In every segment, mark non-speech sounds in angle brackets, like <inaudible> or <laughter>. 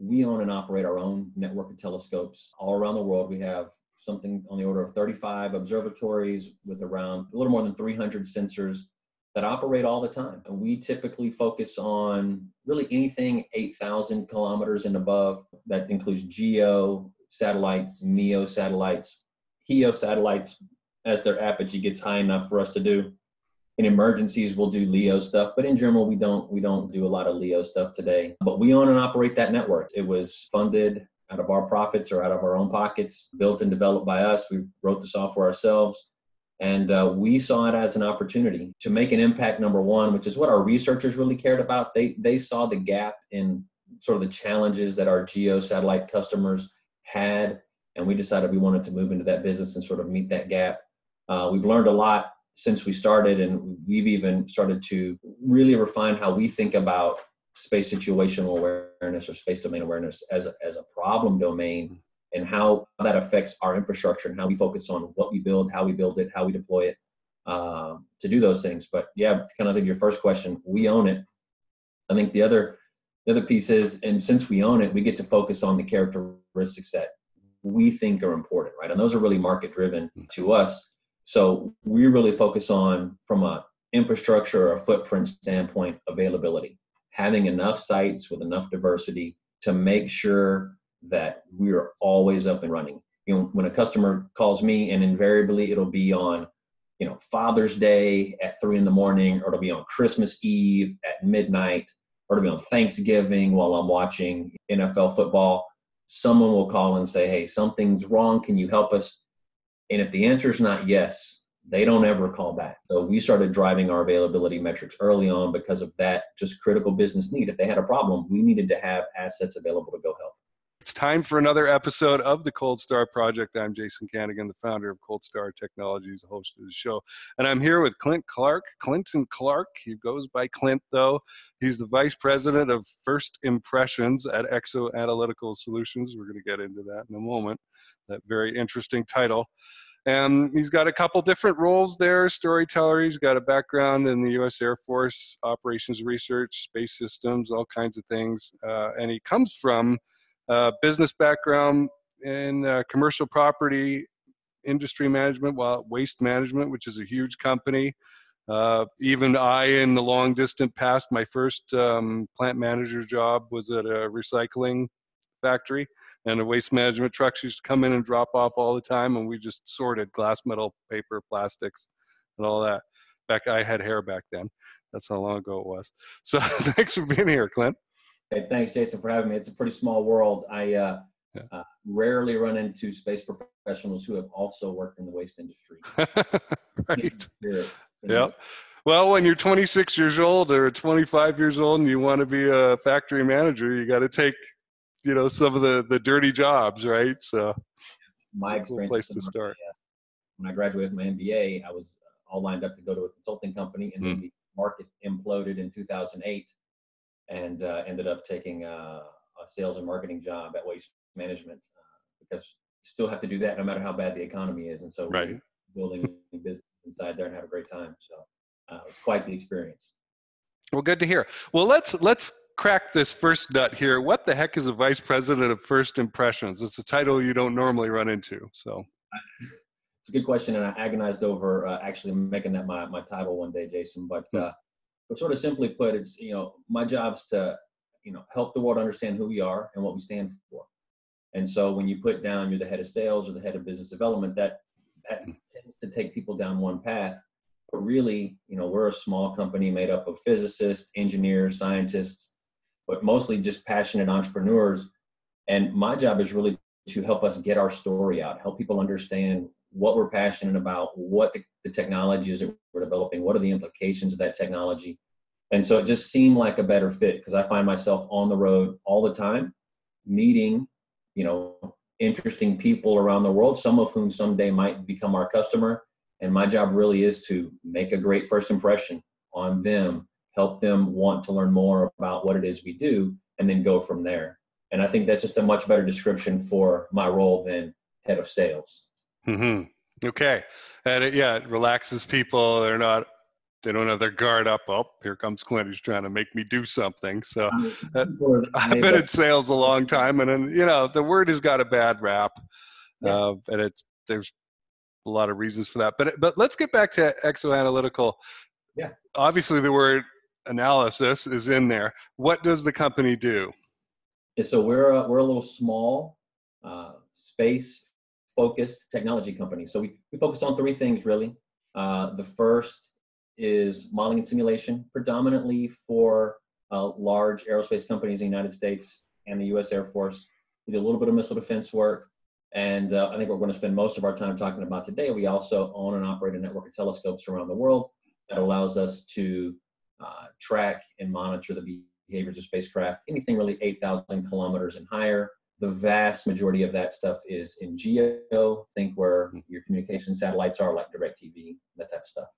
we own and operate our own network of telescopes all around the world. We have something on the order of 35 observatories with around a little more than 300 sensors that operate all the time. And we typically focus on really anything 8,000 kilometers and above. That includes GEO satellites, MEO satellites, HEO satellites as their apogee gets high enough for us to do. In emergencies, we'll do LEO stuff, but in general, we don't we don't do a lot of LEO stuff today. But we own and operate that network. It was funded out of our profits or out of our own pockets, built and developed by us. We wrote the software ourselves. And uh, we saw it as an opportunity to make an impact, number one, which is what our researchers really cared about. They, they saw the gap in sort of the challenges that our geo satellite customers had. And we decided we wanted to move into that business and sort of meet that gap. Uh, we've learned a lot since we started, and we've even started to really refine how we think about space situational awareness or space domain awareness as a, as a problem domain mm-hmm. and how that affects our infrastructure and how we focus on what we build, how we build it, how we deploy it um, to do those things. But yeah, kind of think your first question, we own it. I think the other the other piece is, and since we own it, we get to focus on the characteristics that we think are important, right? And those are really market driven mm-hmm. to us. So we really focus on from a infrastructure or footprint standpoint availability having enough sites with enough diversity to make sure that we are always up and running. You know, when a customer calls me, and invariably it'll be on, you know, Father's Day at three in the morning, or it'll be on Christmas Eve at midnight, or it'll be on Thanksgiving while I'm watching NFL football. Someone will call and say, Hey, something's wrong. Can you help us? And if the answer is not yes, they don't ever call back. So we started driving our availability metrics early on because of that just critical business need. If they had a problem, we needed to have assets available to go help. It's time for another episode of the Cold Star Project. I'm Jason Kanigan, the founder of Cold Star Technologies, host of the show. And I'm here with Clint Clark. Clinton Clark, he goes by Clint though. He's the vice president of First Impressions at Exo Analytical Solutions. We're going to get into that in a moment. That very interesting title. And he's got a couple different roles there storyteller. He's got a background in the U.S. Air Force, operations research, space systems, all kinds of things. Uh, and he comes from a business background in uh, commercial property, industry management, well, waste management, which is a huge company. Uh, even I, in the long distant past, my first um, plant manager job was at a recycling factory, and the waste management trucks used to come in and drop off all the time, and we just sorted glass, metal, paper, plastics, and all that. Back, I had hair back then. That's how long ago it was. <laughs> So thanks for being here, Clint. Hey, thanks, Jason, for having me. It's a pretty small world. I uh, yeah. uh, rarely run into space professionals who have also worked in the waste industry. <laughs> right. Yeah. Well, when you're 26 years old or 25 years old and you want to be a factory manager, you got to take you know some of the the dirty jobs, right? So my experience cool place to start. My, uh, when I graduated with my MBA, I was all lined up to go to a consulting company, and mm. then the market imploded in 2008, and uh, ended up taking a, a, sales and marketing job at Waste Management uh, because still have to do that no matter how bad the economy is, and so right. building business inside there and have a great time. So uh, it was quite the experience. Well, good to hear. Well, let's let's crack this first nut here. What the heck is a vice president of first impressions? It's a title you don't normally run into. So it's a good question, and I agonized over uh, actually making that my, my title one day, Jason. But hmm. uh, but sort of simply put, it's you know my job's to you know help the world understand who we are and what we stand for. And so when you put down you're the head of sales or the head of business development, that that hmm. tends to take people down one path. But really, you know, we're a small company made up of physicists, engineers, scientists, but mostly just passionate entrepreneurs. And my job is really to help us get our story out, help people understand what we're passionate about, what the, the technology is that we're developing, what are the implications of that technology. And so it just seemed like a better fit because I find myself on the road all the time, meeting, you know, interesting people around the world, some of whom someday might become our customer. And my job really is to make a great first impression on them help them want to learn more about what it is we do, and then go from there. And I think that's just a much better description for my role than head of sales. Mm-hmm. Okay. And it, yeah, it relaxes people. They're not they don't have their guard up. Oh, here comes Clint. He's trying to make me do something. So uh, <laughs> I've been in sales a long time, and then you know the word has got a bad rap, yeah. uh, and it's there's a lot of reasons for that. But but let's get back to exoanalytical. Yeah. Obviously, the word analysis is in there. What does the company do? Yeah, so we're a, we're a little small uh, space focused technology company. So we, we focus on three things really. Uh, the first is modeling and simulation, predominantly for uh, large aerospace companies in the United States and the U.S. Air Force. We do a little bit of missile defense work, and uh, I think we're going to spend most of our time talking about today. We also own and operate a network of telescopes around the world that allows us to uh, track and monitor the behaviors of spacecraft, anything really 8,000 kilometers and higher. The vast majority of that stuff is in geo, think where hmm. your communication satellites are, like DirecTV, that type of stuff.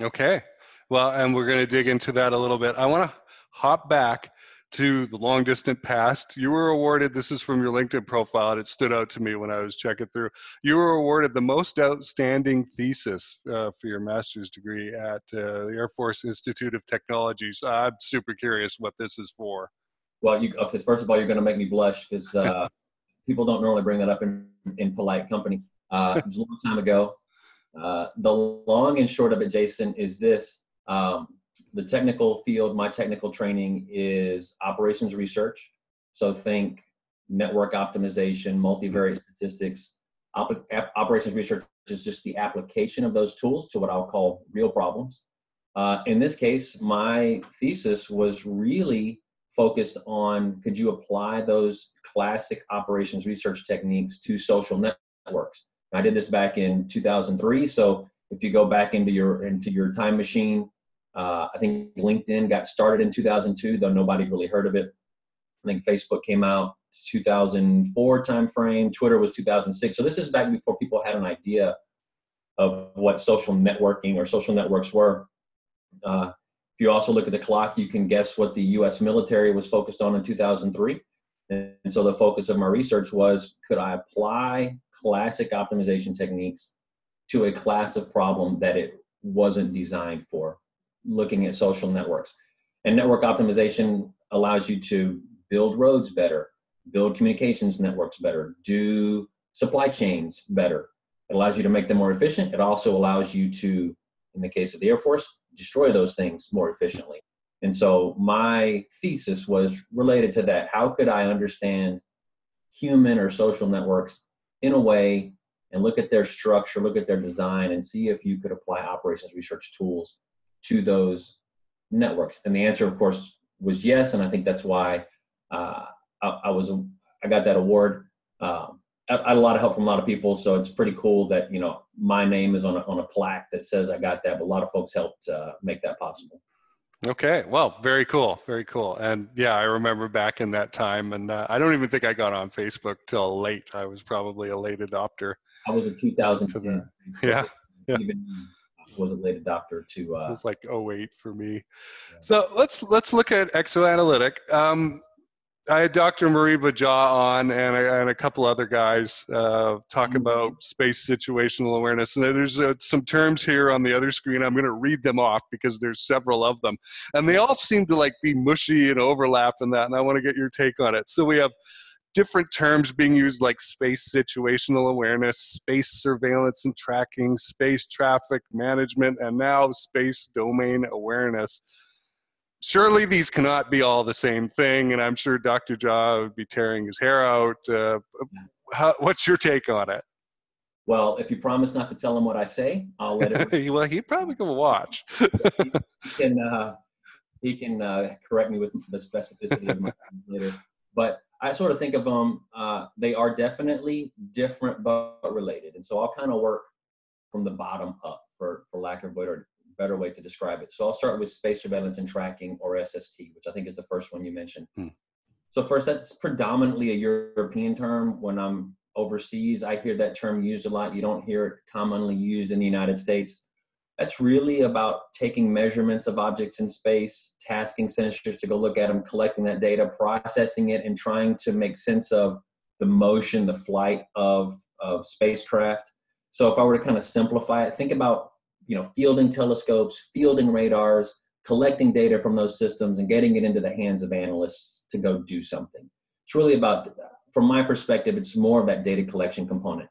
Okay. Well, and we're going to dig into that a little bit. I want to hop back to the long distant past. You were awarded, this is from your LinkedIn profile, and it stood out to me when I was checking through. You were awarded the most outstanding thesis uh, for your master's degree at uh, the Air Force Institute of Technology. So I'm super curious what this is for. Well, you, first of all, you're going to make me blush because uh, <laughs> people don't normally bring that up in, in polite company. Uh, it was a long time ago. Uh, the long and short of it, Jason, is this. Um, the technical field, my technical training is operations research. So think network optimization, multivariate statistics. Op- operations research is just the application of those tools to what I'll call real problems. Uh, in this case, my thesis was really focused on could you apply those classic operations research techniques to social networks? I did this back in 2003. So if you go back into your into your time machine, uh, I think LinkedIn got started in 2002, though nobody really heard of it. I think Facebook came out 2004 timeframe. Twitter was 2006. So this is back before people had an idea of what social networking or social networks were. Uh, if you also look at the clock, you can guess what the U.S. military was focused on in 2003. And so the focus of my research was could I apply classic optimization techniques to a class of problem that it wasn't designed for, looking at social networks. And network optimization allows you to build roads better, build communications networks better, do supply chains better. It allows you to make them more efficient. It also allows you to, in the case of the Air Force, destroy those things more efficiently. And so my thesis was related to that. How could I understand human or social networks in a way and look at their structure, look at their design, and see if you could apply operations research tools to those networks? And the answer, of course, was yes. And I think that's why uh, I, I, was I got that award. Um, I, I, had a lot of help from a lot of people, so it's pretty cool that you know my name is on a, on a plaque that says I got that. But a lot of folks helped uh, make that possible. Okay, well, very cool, very cool. And yeah, I remember back in that time, and uh, I don't even think I got on Facebook till late. I was probably a late adopter. I was in 2010. <laughs> Yeah, yeah. Even was a late adopter to. Uh, it was like 08 for me. Yeah. So let's let's look at ExoAnalytic. Um, I had Dr. Moriba Jah on and a, and a couple other guys uh, talk mm-hmm. about space situational awareness. And there's uh, some terms here on the other screen. I'm going to read them off because there's several of them. And they all seem to like be mushy and overlap in that. And I want to get your take on it. So we have different terms being used like space situational awareness, space surveillance and tracking, space traffic management, and now space domain awareness surely these cannot be all the same thing, and I'm sure Dr. Jah would be tearing his hair out. Uh, how, what's your take on it? Well, if you promise not to tell him what I say, I'll let him. <laughs> well, he'd probably go watch. he, he, can uh, he can uh, correct me with the specificity of my <laughs> later. But I sort of think of them. Uh, they are definitely different but related, and so I'll kind of work from the bottom up, for for lack of a better better way to describe it. So I'll start with space surveillance and tracking, or SST, which I think is the first one you mentioned. Hmm. So first, that's predominantly a European term. When I'm overseas, I hear that term used a lot. You don't hear it commonly used in the United States. That's really about taking measurements of objects in space, tasking sensors to go look at them, collecting that data, processing it, and trying to make sense of the motion, the flight of, of spacecraft. So if I were to kind of simplify it, think about you know, fielding telescopes, fielding radars, collecting data from those systems, and getting it into the hands of analysts to go do something. It's really about, from my perspective, it's more of that data collection component.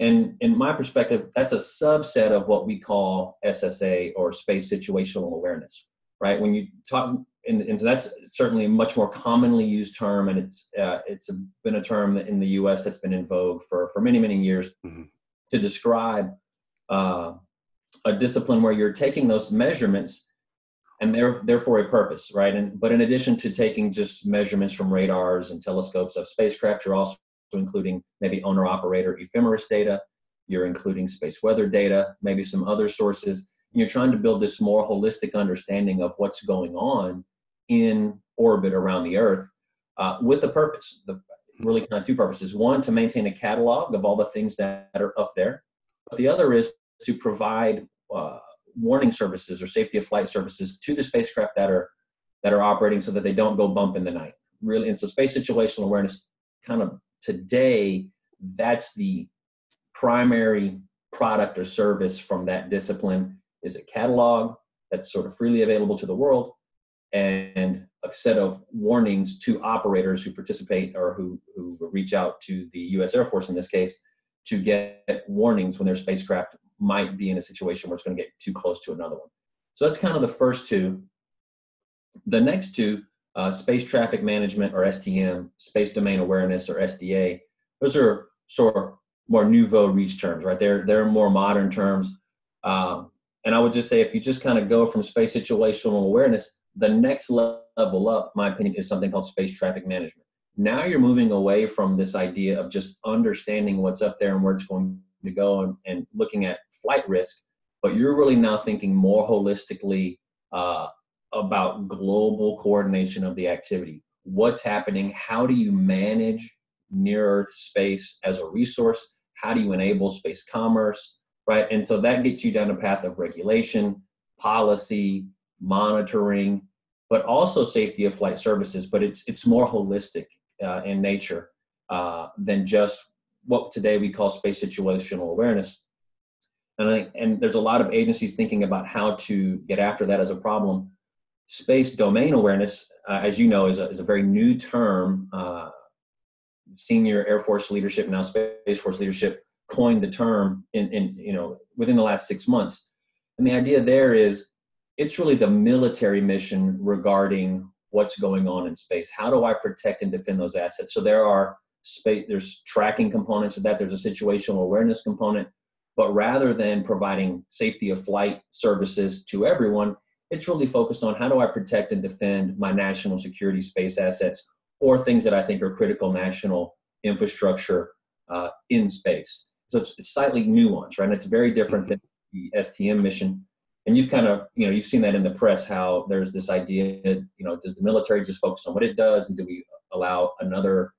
And in my perspective, that's a subset of what we call SSA or space situational awareness, right? When you talk, and, and so that's certainly a much more commonly used term, and it's uh, it's been a term in the U.S. that's been in vogue for for many many years mm-hmm. to describe uh, a discipline where you're taking those measurements and they're they're for a purpose, right? And but in addition to taking just measurements from radars and telescopes of spacecraft, you're also including maybe owner operator ephemeris data, you're including space weather data, maybe some other sources. And you're trying to build this more holistic understanding of what's going on in orbit around the Earth uh, with a purpose. The really kind of two purposes. One, to maintain a catalog of all the things that are up there, but the other is to provide uh, warning services or safety of flight services to the spacecraft that are that are operating so that they don't go bump in the night. Really, and so space situational awareness kind of today that's the primary product or service from that discipline is a catalog that's sort of freely available to the world and a set of warnings to operators who participate or who, who reach out to the US Air Force in this case to get warnings when their spacecraft might be in a situation where it's going to get too close to another one. So that's kind of the first two. The next two, uh, space traffic management or STM, space domain awareness or SDA, those are sort of more nouveau reach terms, right? They're they're more modern terms. Um, and I would just say if you just kind of go from space situational awareness, the next level up, my opinion, is something called space traffic management. Now you're moving away from this idea of just understanding what's up there and where it's going to go and, and looking at flight risk, but you're really now thinking more holistically uh, about global coordination of the activity. What's happening? How do you manage near Earth space as a resource? How do you enable space commerce? Right. And so that gets you down a path of regulation, policy, monitoring, but also safety of flight services. But it's it's more holistic uh, in nature uh, than just what today we call space situational awareness. And I, and there's a lot of agencies thinking about how to get after that as a problem. Space domain awareness, uh, as you know, is a, is a very new term. Uh, senior Air Force leadership, now Space Force leadership, coined the term in, in you know within the last six months. And the idea there is it's really the military mission regarding what's going on in space. How do I protect and defend those assets? So there are space, there's tracking components of that. There's a situational awareness component, but rather than providing safety of flight services to everyone, it's really focused on how do I protect and defend my national security space assets or things that I think are critical national infrastructure uh, in space. So it's, it's, slightly nuanced, right? And it's very different than the STM mission and you've kind of you know you've seen that in the press how there's this idea that, you know does the military just focus on what it does and do we allow another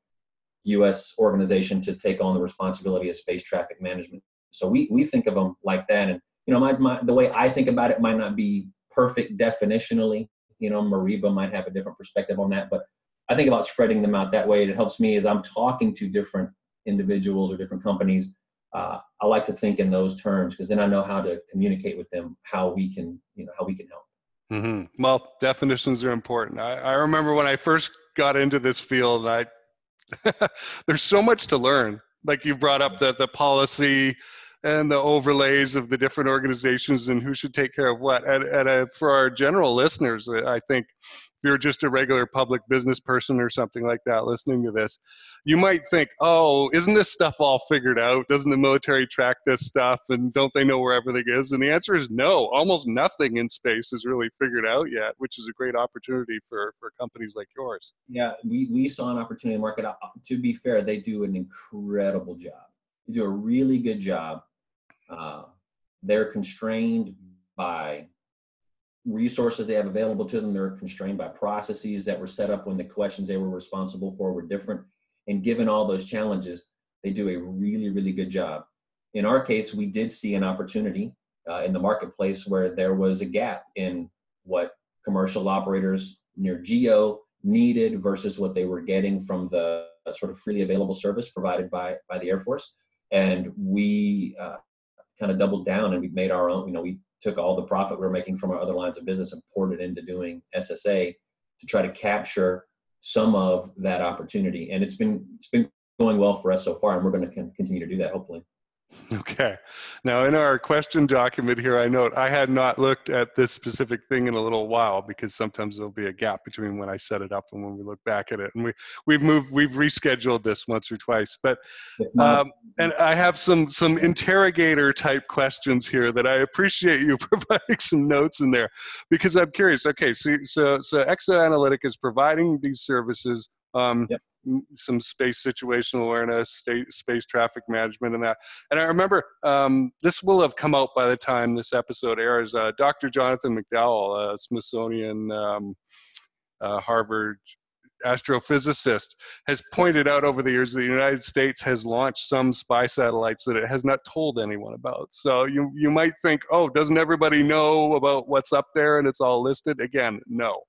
us organization to take on the responsibility of space traffic management so we we think of them like that and you know my, my the way i think about it might not be perfect definitionally you know Moriba might have a different perspective on that but i think about spreading them out that way it helps me as i'm talking to different individuals or different companies uh, I like to think in those terms because then I know how to communicate with them how we can, you know, how we can help. Mm-hmm. Well, definitions are important. I, I, remember when I first got into this field, I <laughs> there's so much to learn. Like you brought up the the policy and the overlays of the different organizations and who should take care of what. And, and uh, for our general listeners, I think if you're just a regular public business person or something like that listening to this, you might think, oh, isn't this stuff all figured out? Doesn't the military track this stuff? And don't they know where everything is? And the answer is no. Almost nothing in space is really figured out yet, which is a great opportunity for, for companies like yours. Yeah, we, we saw an opportunity market. Uh, to be fair, they do an incredible job. They do a really good job. Uh, they're constrained by resources they have available to them. They're constrained by processes that were set up when the questions they were responsible for were different. And given all those challenges, they do a really, really good job. In our case, we did see an opportunity uh, in the marketplace where there was a gap in what commercial operators near geo needed versus what they were getting from the sort of freely available service provided by by the Air Force. And we uh, kind of doubled down and we made our own. You know, we took all the profit we were making from our other lines of business and poured it into doing SSA to try to capture some of that opportunity. And it's been it's been going well for us so far, and we're going to continue to do that hopefully. Okay. Now, in our question document here, I note I had not looked at this specific thing in a little while because sometimes there'll be a gap between when I set it up and when we look back at it. And we we've moved, we've rescheduled this once or twice. But um, and I have some some interrogator type questions here that I appreciate you <laughs> providing some notes in there because I'm curious. Okay, so so so ExoAnalytic is providing these services. Um, yep some space situational awareness, state, space traffic management, and that. And I remember um, this will have come out by the time this episode airs. Uh, Dr. Jonathan McDowell, a Smithsonian, um, uh, Harvard astrophysicist, has pointed out over the years that the United States has launched some spy satellites that it has not told anyone about. So you you might think, oh, doesn't everybody know about what's up there and it's all listed? Again, no.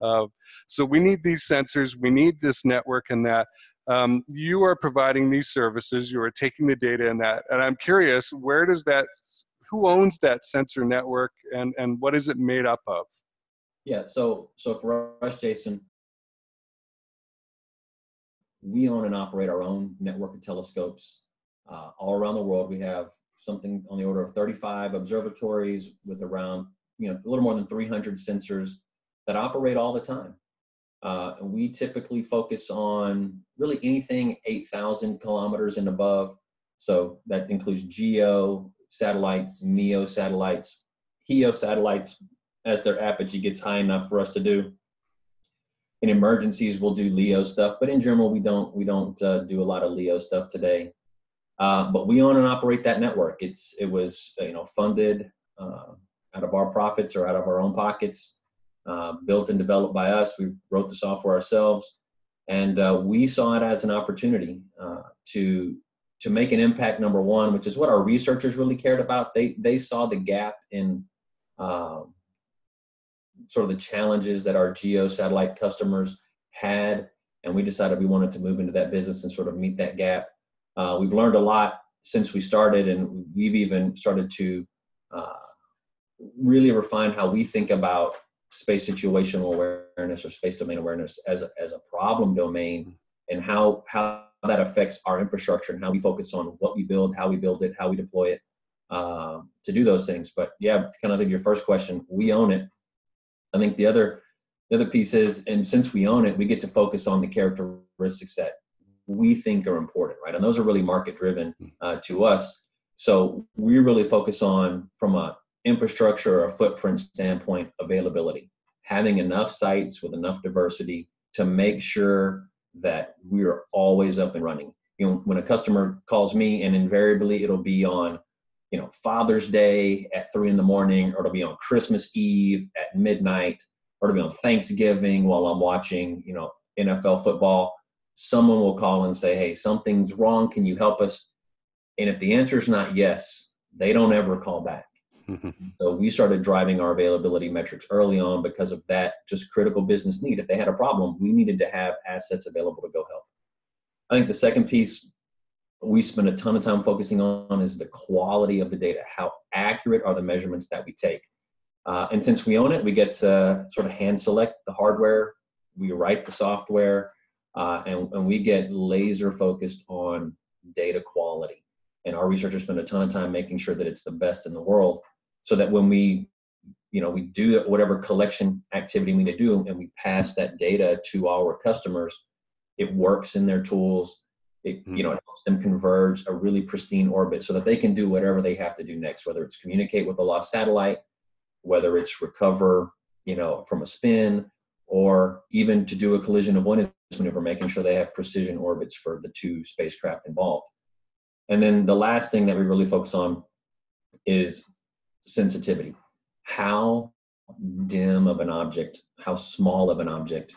Uh, so we need these sensors, we need this network and that. Um, you are providing these services, you are taking the data and that, and I'm curious, where does that, who owns that sensor network and, and what is it made up of? Yeah, so, so for us, Jason, we own and operate our own network of telescopes uh, all around the world. We have something on the order of 35 observatories with around, you know, a little more than 300 sensors that operate all the time. Uh, we typically focus on really anything 8,000 kilometers and above. So that includes GEO satellites, MEO satellites, HEO satellites as their apogee gets high enough for us to do. In emergencies, we'll do LEO stuff, but in general, we don't we don't uh, do a lot of LEO stuff today. Uh, but we own and operate that network. It's it was you know funded uh, out of our profits or out of our own pockets uh, built and developed by us. We wrote the software ourselves, and uh, we saw it as an opportunity uh, to to make an impact. Number one, which is what our researchers really cared about. They they saw the gap in um, sort of the challenges that our geo satellite customers had, and we decided we wanted to move into that business and sort of meet that gap. Uh, we've learned a lot since we started, and we've even started to uh, really refine how we think about space situational awareness or space domain awareness as a, as a problem domain mm-hmm. and how how that affects our infrastructure and how we focus on what we build, how we build it, how we deploy it um, to do those things. But yeah, kind of think your first question, we own it. I think the other the other piece is, and since we own it, we get to focus on the characteristics that we think are important, right? And those are really market driven mm-hmm. uh, to us. So we really focus on from a infrastructure or footprint standpoint, availability, having enough sites with enough diversity to make sure that we are always up and running. You know, when a customer calls me, and invariably it'll be on, you know, Father's Day at three in the morning, or it'll be on Christmas Eve at midnight, or it'll be on Thanksgiving while I'm watching, you know, NFL football. Someone will call and say, "Hey, something's wrong. Can you help us?" And if the answer is not yes, they don't ever call back. So we started driving our availability metrics early on because of that just critical business need. If they had a problem, we needed to have assets available to go help. I think the second piece we spend a ton of time focusing on is the quality of the data. How accurate are the measurements that we take? Uh, and since we own it, we get to sort of hand select the hardware, we write the software, uh, and, and we get laser focused on data quality. And our researchers spend a ton of time making sure that it's the best in the world so that when we you know we do whatever collection activity we need to do and we pass that data to our customers it works in their tools it mm-hmm. you know it helps them converge a really pristine orbit so that they can do whatever they have to do next whether it's communicate with a lost satellite whether it's recover you know from a spin or even to do a collision of avoidance maneuver making sure they have precision orbits for the two spacecraft involved and then the last thing that we really focus on is sensitivity. How dim of an object, how small of an object,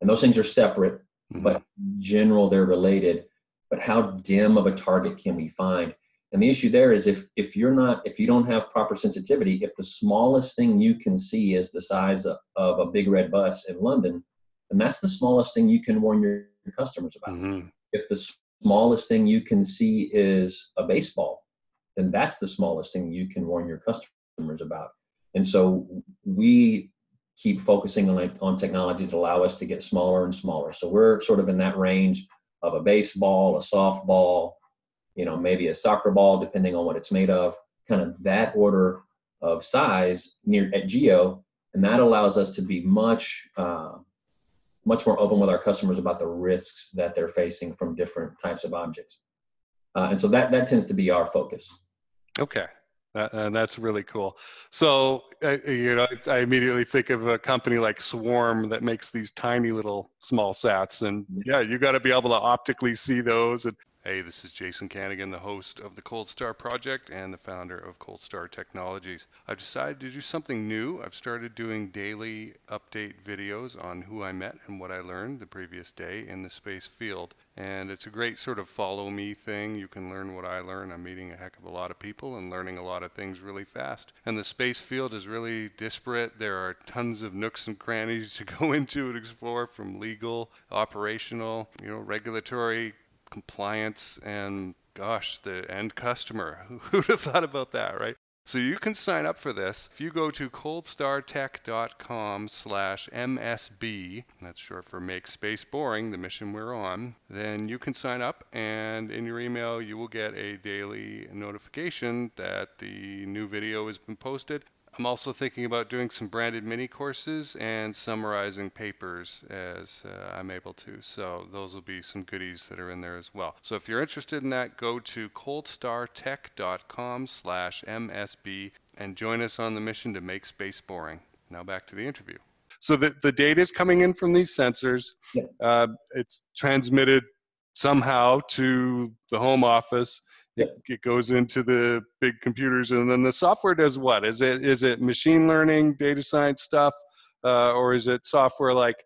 and those things are separate, mm-hmm. but general they're related. But how dim of a target can we find? And the issue there is if if you're not if you don't have proper sensitivity, if the smallest thing you can see is the size of, of a big red bus in London, and that's the smallest thing you can warn your, your customers about. Mm-hmm. If the smallest thing you can see is a baseball, then that's the smallest thing you can warn your customers about. And so we keep focusing on on technologies that allow us to get smaller and smaller. So we're sort of in that range of a baseball, a softball, you know, maybe a soccer ball, depending on what it's made of, kind of that order of size near at Geo, and that allows us to be much uh, much more open with our customers about the risks that they're facing from different types of objects. Uh, and so that that tends to be our focus. Okay, that, and that's really cool. So, uh, you know, I immediately think of a company like Swarm that makes these tiny little small sats, and mm-hmm. yeah, you got to be able to optically see those. And Hey, this is Jason Kanigan, the host of the Cold Star Project and the founder of Cold Star Technologies. I've decided to do something new. I've started doing daily update videos on who I met and what I learned the previous day in the space field. And it's a great sort of follow me thing. You can learn what I learn. I'm meeting a heck of a lot of people and learning a lot of things really fast. And the space field is really disparate. There are tons of nooks and crannies <laughs> to go into and explore from legal, operational, you know, regulatory, compliance and gosh, the end customer. <laughs> Who'd have thought about that, right? So you can sign up for this. If you go to coldstartech.com slash MSB, that's short for Make Space Boring, the mission we're on, then you can sign up and in your email you will get a daily notification that the new video has been posted. I'm also thinking about doing some branded mini courses and summarizing papers as uh, I'm able to. So those will be some goodies that are in there as well. So if you're interested in that, go to coldstartech.com slash MSB and join us on the mission to make space boring. Now back to the interview. So the, the data is coming in from these sensors. Yeah. Uh, it's transmitted somehow to the home office it, it goes into the big computers and then the software does what? Is it is it machine learning data science stuff uh, or is it software like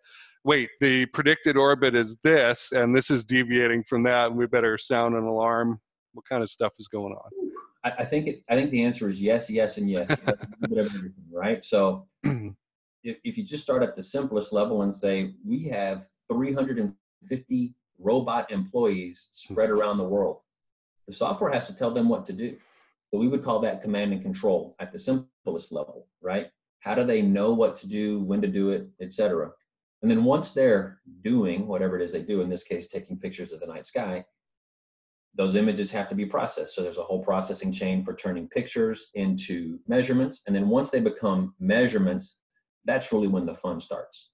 wait the predicted orbit is this and this is deviating from that and we better sound an alarm? What kind of stuff is going on? I, I think it, i think the answer is yes yes and yes. <laughs> Right? So <clears throat> if, if you just start at the simplest level and say we have 350 robot employees spread around the world the software has to tell them what to do. So we would call that command and control at the simplest level, right? How do they know what to do, when to do it, etc. And then once they're doing whatever it is they do, in this case, taking pictures of the night sky, those images have to be processed. So there's a whole processing chain for turning pictures into measurements. And then once they become measurements, that's really when the fun starts,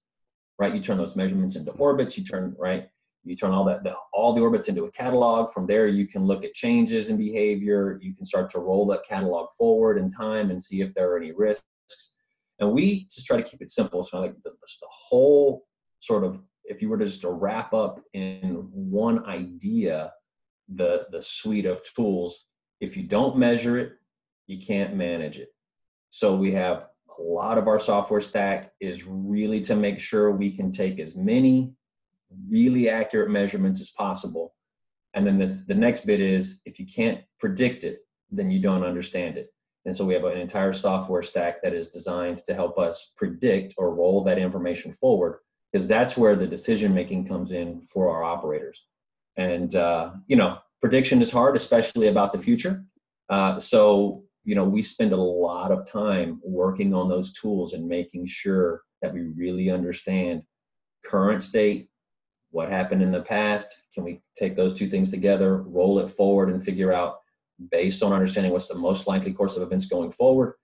right? You turn those measurements into orbits, you turn, right? You turn all that the, all the orbits into a catalog. From there you can look at changes in behavior. You can start to roll that catalog forward in time and see if there are any risks. And we just try to keep it simple. So like the, the whole sort of if you were to just to wrap up in one idea the the suite of tools if you don't measure it you can't manage it. So we have a lot of our software stack is really to make sure we can take as many really accurate measurements as possible. And then the, the next bit is if you can't predict it, then you don't understand it. And so we have an entire software stack that is designed to help us predict or roll that information forward, because that's where the decision making comes in for our operators. And, uh, you know, prediction is hard, especially about the future. Uh, so, you know, we spend a lot of time working on those tools and making sure that we really understand current state, what happened in the past. Can we take those two things together roll it forward and figure out based on understanding what's the most likely course of events going forward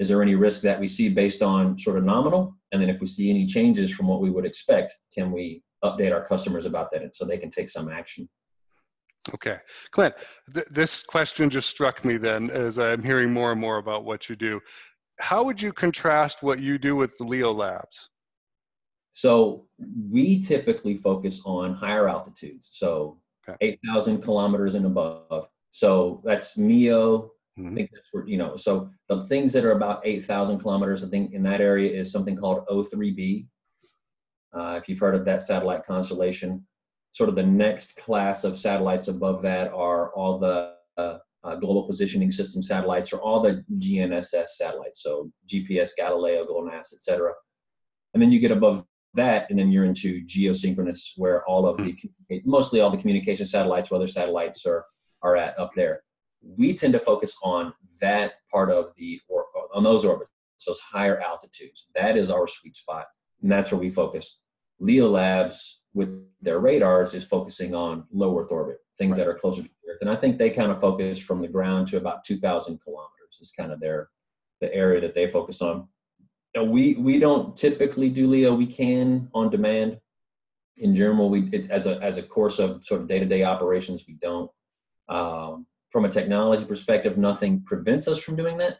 is there any risk that we see based on sort of nominal? And then if we see any changes from what we would expect can we update our customers about that so they can take some action? Okay. Clint th- this question just struck me then as i'm hearing more and more about what you do. How would you contrast what you do with the LeoLabs so we typically focus on higher altitudes, so okay. 8,000 kilometers and above. So that's MEO. Mm-hmm. I think that's where, you know, so the things that are about 8,000 kilometers, I think in that area is something called O3b. Uh, if you've heard of that satellite constellation, sort of the next class of satellites above that are all the uh, uh, global positioning system satellites or all the GNSS satellites, so GPS, Galileo, GLONASS, etc. And then you get above that, and then you're into geosynchronous, where all of the hmm. mostly all the communication satellites, weather satellites, are are at up there. we tend to focus on that part of the or on those orbits, those higher altitudes. That is our sweet spot, and that's where we focus. LeoLabs with their radars is focusing on low Earth orbit, things right. that are closer to Earth, and I think they kind of focus from the ground to about 2,000 kilometers. Is kind of their the area that they focus on. We we don't typically do Leo. We can on demand. In general, we it, as a as a course of sort of day to day operations, we don't. Um, from a technology perspective, nothing prevents us from doing that.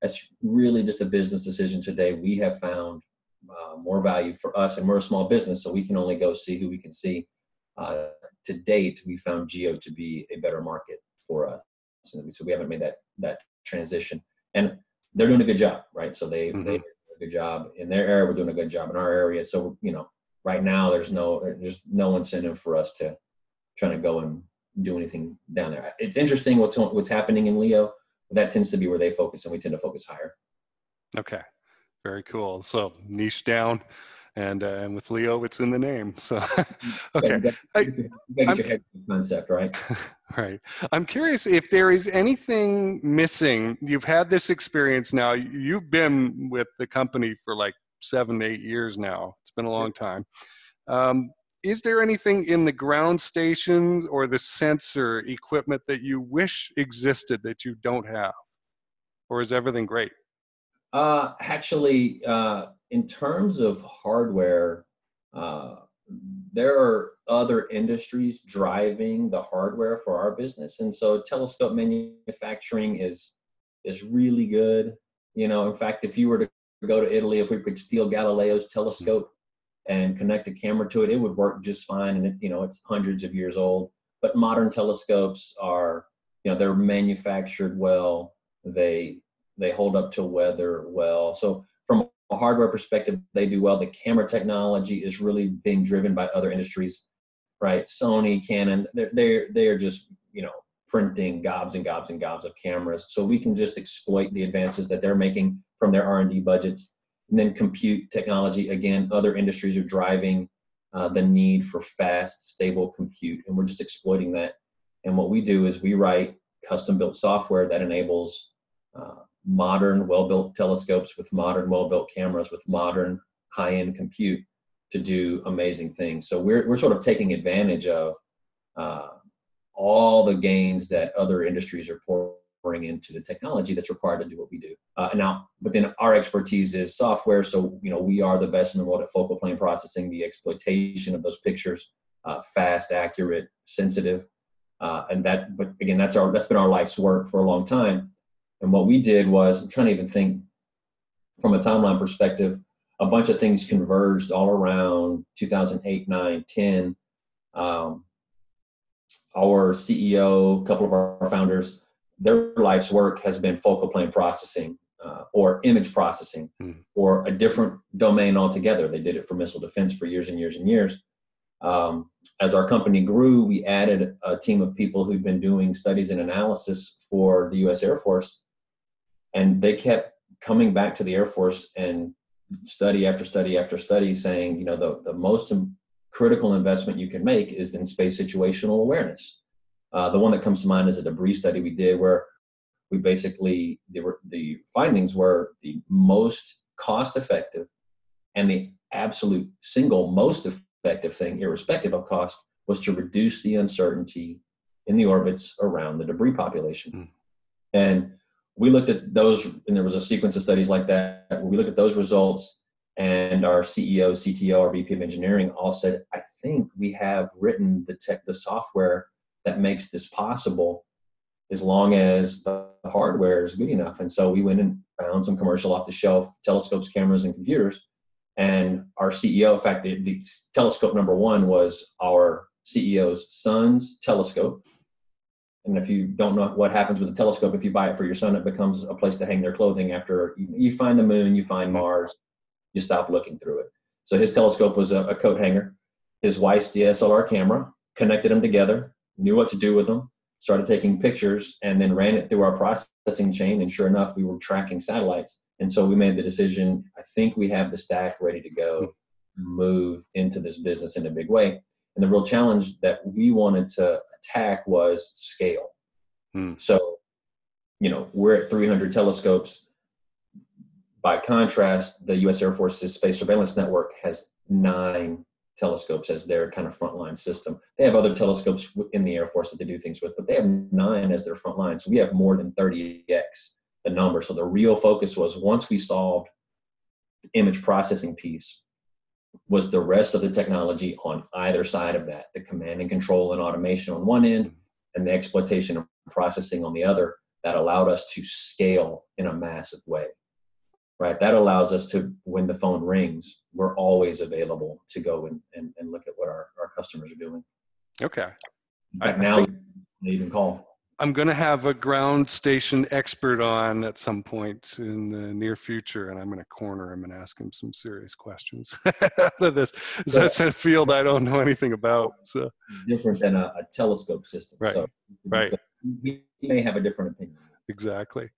That's really just a business decision today. We have found uh, more value for us, and we're a small business, so we can only go see who we can see. Uh, to date, we found Geo to be a better market for us, so we, so we haven't made that that transition. And they're doing a good job, right? So they mm-hmm. they good job in their area. We're doing a good job in our area. So you know, right now there's no there's no incentive for us to trying to go and do anything down there. It's interesting what's what's happening in Leo. That tends to be where they focus, and we tend to focus higher. Okay, very cool. So niche down, and uh, and with Leo, it's in the name. So <laughs> okay, I, concept right. <laughs> right. I'm curious if there is anything missing. You've had this experience now. You've been with the company for like seven, eight years now. It's been a long time. Um, is there anything in the ground stations or the sensor equipment that you wish existed that you don't have or is everything great uh, actually uh, in terms of hardware uh, there are other industries driving the hardware for our business and so telescope manufacturing is is really good you know in fact if you were to go to italy if we could steal galileo's telescope and connect a camera to it, it would work just fine. And it's you know it's hundreds of years old. But modern telescopes are you know they're manufactured well. They they hold up to weather well. So from a hardware perspective, they do well. The camera technology is really being driven by other industries, right? Sony, Canon, they're they're they're just you know printing gobs and gobs and gobs of cameras. So we can just exploit the advances that they're making from their R and D budgets and then compute technology, again, other industries are driving uh, the need for fast, stable compute, and we're just exploiting that. And what we do is we write custom built software that enables uh, modern, well built telescopes with modern, well built cameras with modern, high end compute to do amazing things. So we're, we're sort of taking advantage of uh, all the gains that other industries are pouring into the technology that's required to do what we do. Uh, now, but then our expertise is software. So, you know, we are the best in the world at focal plane processing, the exploitation of those pictures, uh, fast, accurate, sensitive. Uh, and that, but again, that's our, that's been our life's work for a long time. And what we did was, I'm trying to even think from a timeline perspective, a bunch of things converged all around 2008, 9, 10. Um, our CEO, a couple of our founders, their life's work has been focal plane processing uh, or image processing mm. or a different domain altogether. They did it for missile defense for years and years and years. Um, as our company grew, we added a team of people who'd been doing studies and analysis for the U.S. Air Force, and they kept coming back to the Air Force and study after study after study, saying, you know, the the most critical investment you can make is in space situational awareness. Uh, the one that comes to mind is a debris study we did where we basically were, the findings were the most cost effective and the absolute single most effective thing, irrespective of cost, was to reduce the uncertainty in the orbits around the debris population. Mm. And we looked at those, and there was a sequence of studies like that. We looked at those results, and our CEO, CTO, our VP of engineering all said, I think we have written the tech, the software that makes this possible as long as the hardware is good enough. And so we went and found some commercial off the shelf telescopes, cameras, and computers. And our CEO, in fact, the, the telescope number one was our CEO's son's telescope. And if you don't know what happens with a telescope, if you buy it for your son, it becomes a place to hang their clothing after you, find the moon, you find Mars, you stop looking through it. So his telescope was a, a coat hanger. His wife's DSLR camera connected them together knew what to do with them, started taking pictures, and then ran it through our processing chain. And sure enough, we were tracking satellites. And so we made the decision I think we have the stack ready to go, hmm. move into this business in a big way. And the real challenge that we wanted to attack was scale. Hmm. So you know, we're at 300 telescopes. By contrast, the U.S. Air Force's Space Surveillance Network has nine telescopes as their kind of frontline system. They have other telescopes in the Air Force that they do things with, but they have nine as their frontline. So we have more than 30x the number. So the real focus was once we solved the image processing piece, was the rest of the technology on either side of that, the command and control and automation on one end, and the exploitation and processing on the other that allowed us to scale in a massive way right? That allows us to when the phone rings we're always available to go and, and, and look at what our, our customers are doing. Okay. I, now think, they even call i'm going to have a ground station expert on at some point in the near future and i'm going to corner him and ask him some serious questions <laughs> out of this that's a field i don't know anything about so different than a, a telescope system right so right he may have a different opinion exactly.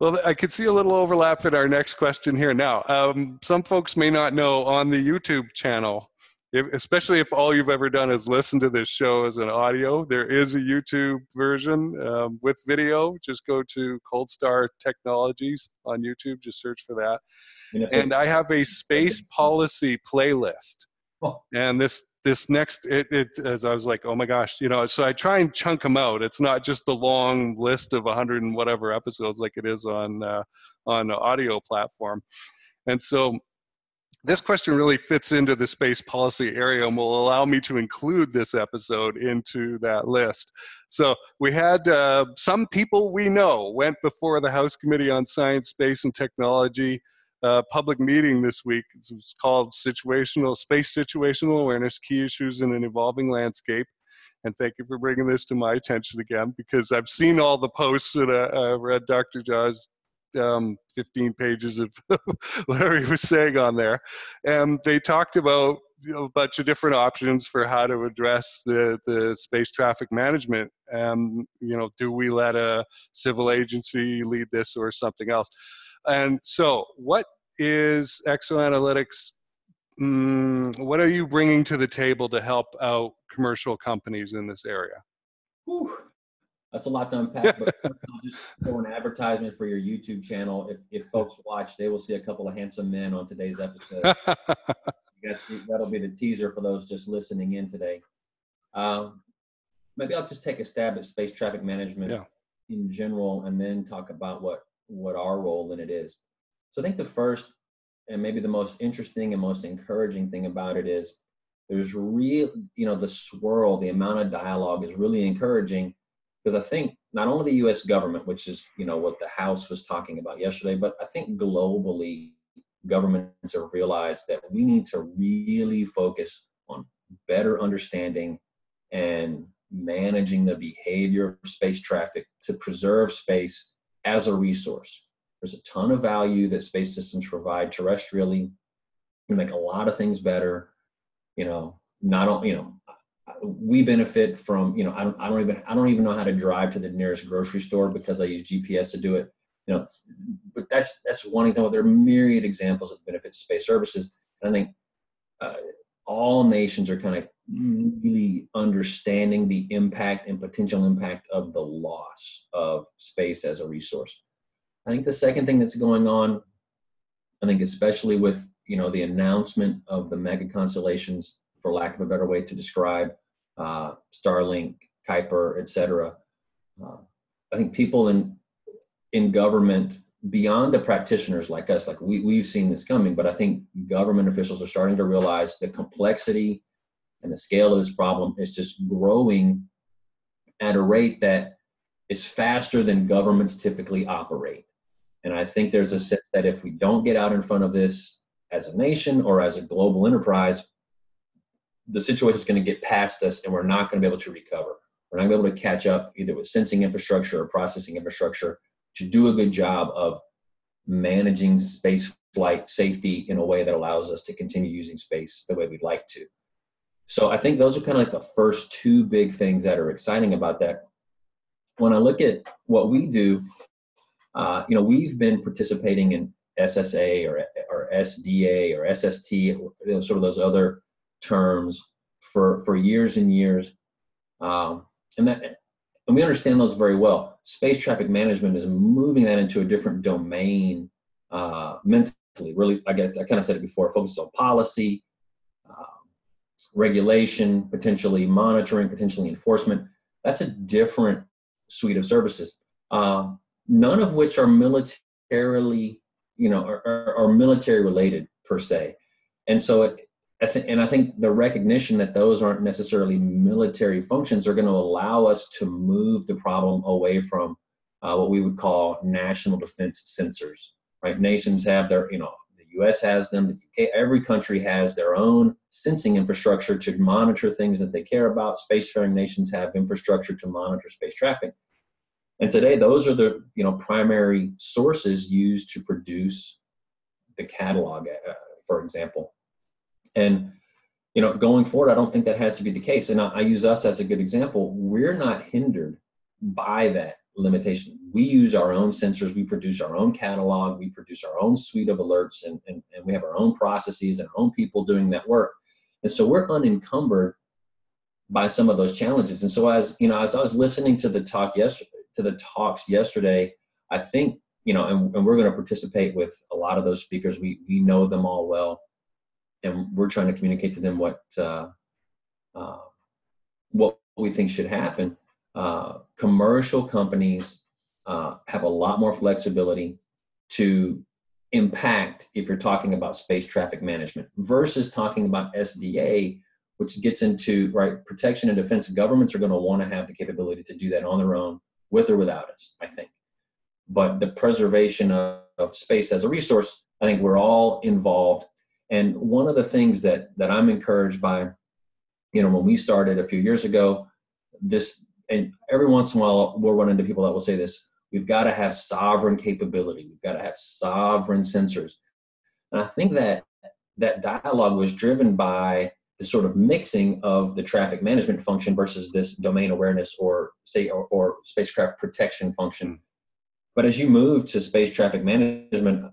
Well, I could see a little overlap in our next question here. Now, um, some folks may not know on the YouTube channel, if, especially if all you've ever done is listen to this show as an audio, there is a YouTube version um, with video. Just go to Cold Star Technologies on YouTube, just search for that. And I have a <laughs> space policy playlist. Oh. And this this next it, it as i was like oh my gosh you know so i try and chunk them out it's not just a long list of 100 and whatever episodes like it is on uh, on audio platform and so this question really fits into the space policy area and will allow me to include this episode into that list. So, we had uh, some people we know went before the House Committee on Science, Space, and Technology uh, public meeting this week. It's called Situational Space Situational Awareness: Key Issues in an Evolving Landscape. And thank you for bringing this to my attention again, because I've seen all the posts and uh, I read Dr. Jah's um, 15 pages of <laughs> he was saying on there. And they talked about you know, a bunch of different options for how to address the, the space traffic management. Um, you know, do we let a civil agency lead this or something else? And so, what is ExoAnalytics? Mm, what are you bringing to the table to help out commercial companies in this area? That's a lot to unpack, but I'll just throw an advertisement for your YouTube channel. If, if folks watch, they will see a couple of handsome men on today's episode. <laughs> that'll be the teaser for those just listening in today. Um, maybe I'll just take a stab at space traffic management yeah. in general, and then talk about what what our role in it is. So I think the first and maybe the most interesting and most encouraging thing about it is there's real, you know, the swirl, the amount of dialogue is really encouraging because I think not only the US government, which is, you know, what the House was talking about yesterday, but I think globally governments have realized that we need to really focus on better understanding and managing the behavior of space traffic to preserve space as a resource. There's a ton of value that space systems provide terrestrially. We make a lot of things better. You know, not only you know, we benefit from you know I don't I don't even I don't even know how to drive to the nearest grocery store because I use GPS to do it. You know, but that's that's one example. There are myriad examples of the benefits of space services. And I think uh, all nations are kind of really understanding the impact and potential impact of the loss of space as a resource. I think the second thing that's going on, I think especially with you know the announcement of the mega constellations, for lack of a better way to describe uh, Starlink, Kuiper, etc. Uh, I think people in in government beyond the practitioners like us, like we, we've seen this coming, but I think government officials are starting to realize the complexity and the scale of this problem is just growing at a rate that is faster than governments typically operate. And I think there's a sense that if we don't get out in front of this as a nation or as a global enterprise, the situation is going to get past us and we're not going to be able to recover. We're not going to be able to catch up either with sensing infrastructure or processing infrastructure to do a good job of managing space flight safety in a way that allows us to continue using space the way we'd like to. So I think those are kind of like the first two big things that are exciting about that. When I look at what we do, uh, you know, we've been participating in SSA or, or SDA or SST, sort of those other terms for, for years and years. Um, and that, and we understand those very well. Space traffic management is moving that into a different domain uh, mentally. Really, I guess I kind of said it before. Focuses on policy, um, regulation, potentially monitoring, potentially enforcement. That's a different suite of services. Uh, none of which are militarily, you know, are, are military related per se. And so it, I th- and I think the recognition that those aren't necessarily military functions are going to allow us to move the problem away from uh, what we would call national defense sensors. Right? Nations have their, you know, the U.S. has them. The UK, every country has their own sensing infrastructure to monitor things that they care about. Spacefaring nations have infrastructure to monitor space traffic. And today, those are the you know primary sources used to produce the catalog, uh, for example. And you know, going forward, I don't think that has to be the case. And I, I use us as a good example. We're not hindered by that limitation. We use our own sensors, we produce our own catalog, we produce our own suite of alerts, and, and, and we have our own processes and our own people doing that work. And so we're unencumbered by some of those challenges. And so as you know, as I was listening to the talk yesterday, to the talks yesterday, I think you know, and, and we're going to participate with a lot of those speakers. We we know them all well and we're trying to communicate to them what uh, uh, what we think should happen. Uh, commercial companies uh, have a lot more flexibility to impact if you're talking about space traffic management versus talking about SDA, which gets into right protection and defense. Governments are going to want to have the capability to do that on their own, with or without us. I think, but the preservation of, of space as a resource, I think we're all involved and one of the things that that I'm encouraged by, you know, when we started a few years ago, this and every once in a while we'll run into people that will say this: we've got to have sovereign capability, we've got to have sovereign sensors. And I think that that dialogue was driven by the sort of mixing of the traffic management function versus this domain awareness or say or, or spacecraft protection function. Hmm. But as you move to space traffic management,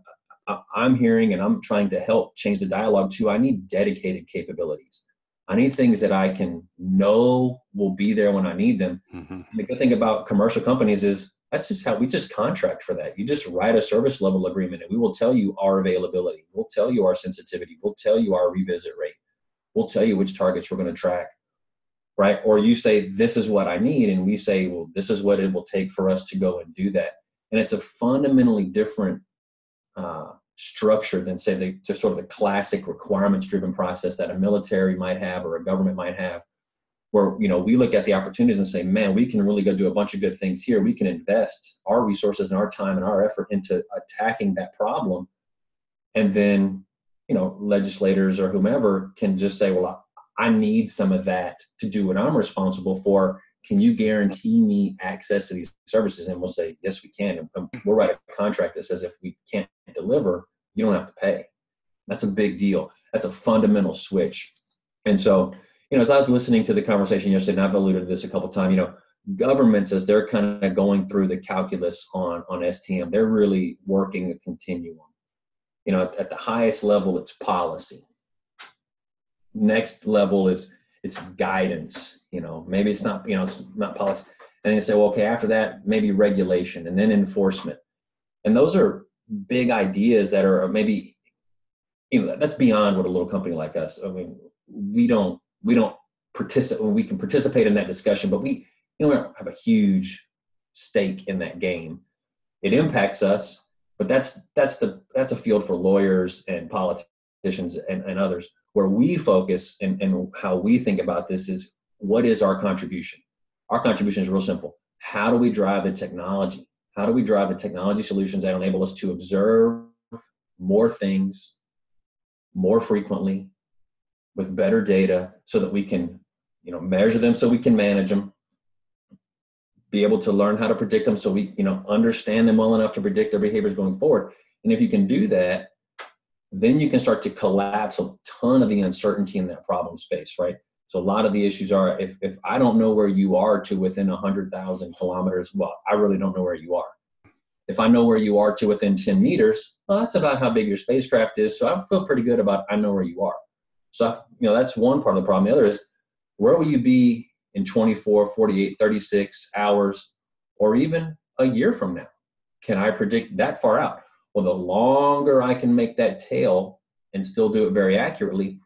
I'm hearing and I'm trying to help change the dialogue to I need dedicated capabilities. I need things that I can know will be there when I need them. Mm-hmm. The good thing about commercial companies is that's just how we just contract for that. You just write a service level agreement and we will tell you our availability. We'll tell you our sensitivity. We'll tell you our revisit rate. We'll tell you which targets we're going to track. Right. Or you say, this is what I need. And we say, well, this is what it will take for us to go and do that. And it's a fundamentally different uh, structure than say the to sort of the classic requirements driven process that a military might have or a government might have where you know we look at the opportunities and say man we can really go do a bunch of good things here. We can invest our resources and our time and our effort into attacking that problem. And then you know legislators or whomever can just say well i need some of that to do what i'm responsible for can you guarantee me access to these services? And we'll say, yes, we can. And um, we'll write a contract that says if we can't deliver, you don't have to pay. That's a big deal. That's a fundamental switch. And so, you know, as I was listening to the conversation yesterday, and I've alluded to this a couple of times, you know, governments as they're kind of going through the calculus on on STM, they're really working a continuum. You know, at, at the highest level, it's policy. Next level is it's guidance you know maybe it's not you know it's not policy. And they say well okay after that maybe regulation and then enforcement. And those are big ideas that are maybe you know that's beyond what a little company like us i mean we don't we don't participate we can participate in that discussion but we you know we don't have a huge stake in that game. It impacts us but that's that's the that's a field for lawyers and politicians and, and others where we focus and, and how we think about this is what is our contribution? Our contribution is real simple. How do we drive the technology? How do we drive the technology solutions that enable us to observe more things more frequently with better data so that we can you know measure them so we can manage them be able to learn how to predict them so we you know understand them well enough to predict their behaviors going forward and if you can do that then you can start to collapse a ton of the uncertainty in that problem space, right? So a lot of the issues are if, if I don't know where you are to within 100,000 kilometers, well, I really don't know where you are. If I know where you are to within 10 meters, well, that's about how big your spacecraft is. So I feel pretty good about I know where you are. So, I, you know, that's one part of the problem. The other is where will you be in 24, 48, 36 hours, or even a year from now? Can I predict that far out? Well, the longer I can make that tail and still do it very accurately,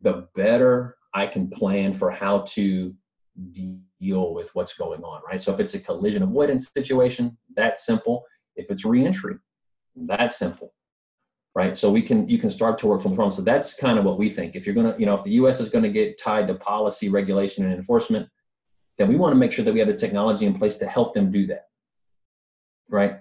the better I can plan for how to deal with what's going on, right? So if it's a collision avoidance situation, that's simple. If it's reentry, that's simple, right? So we can you can start to work from home. So that's kind of what we think. If you're gonna, you know, if the U.S. is going to get tied to policy, regulation, and enforcement, then we want to make sure that we have the technology in place to help them do that, right?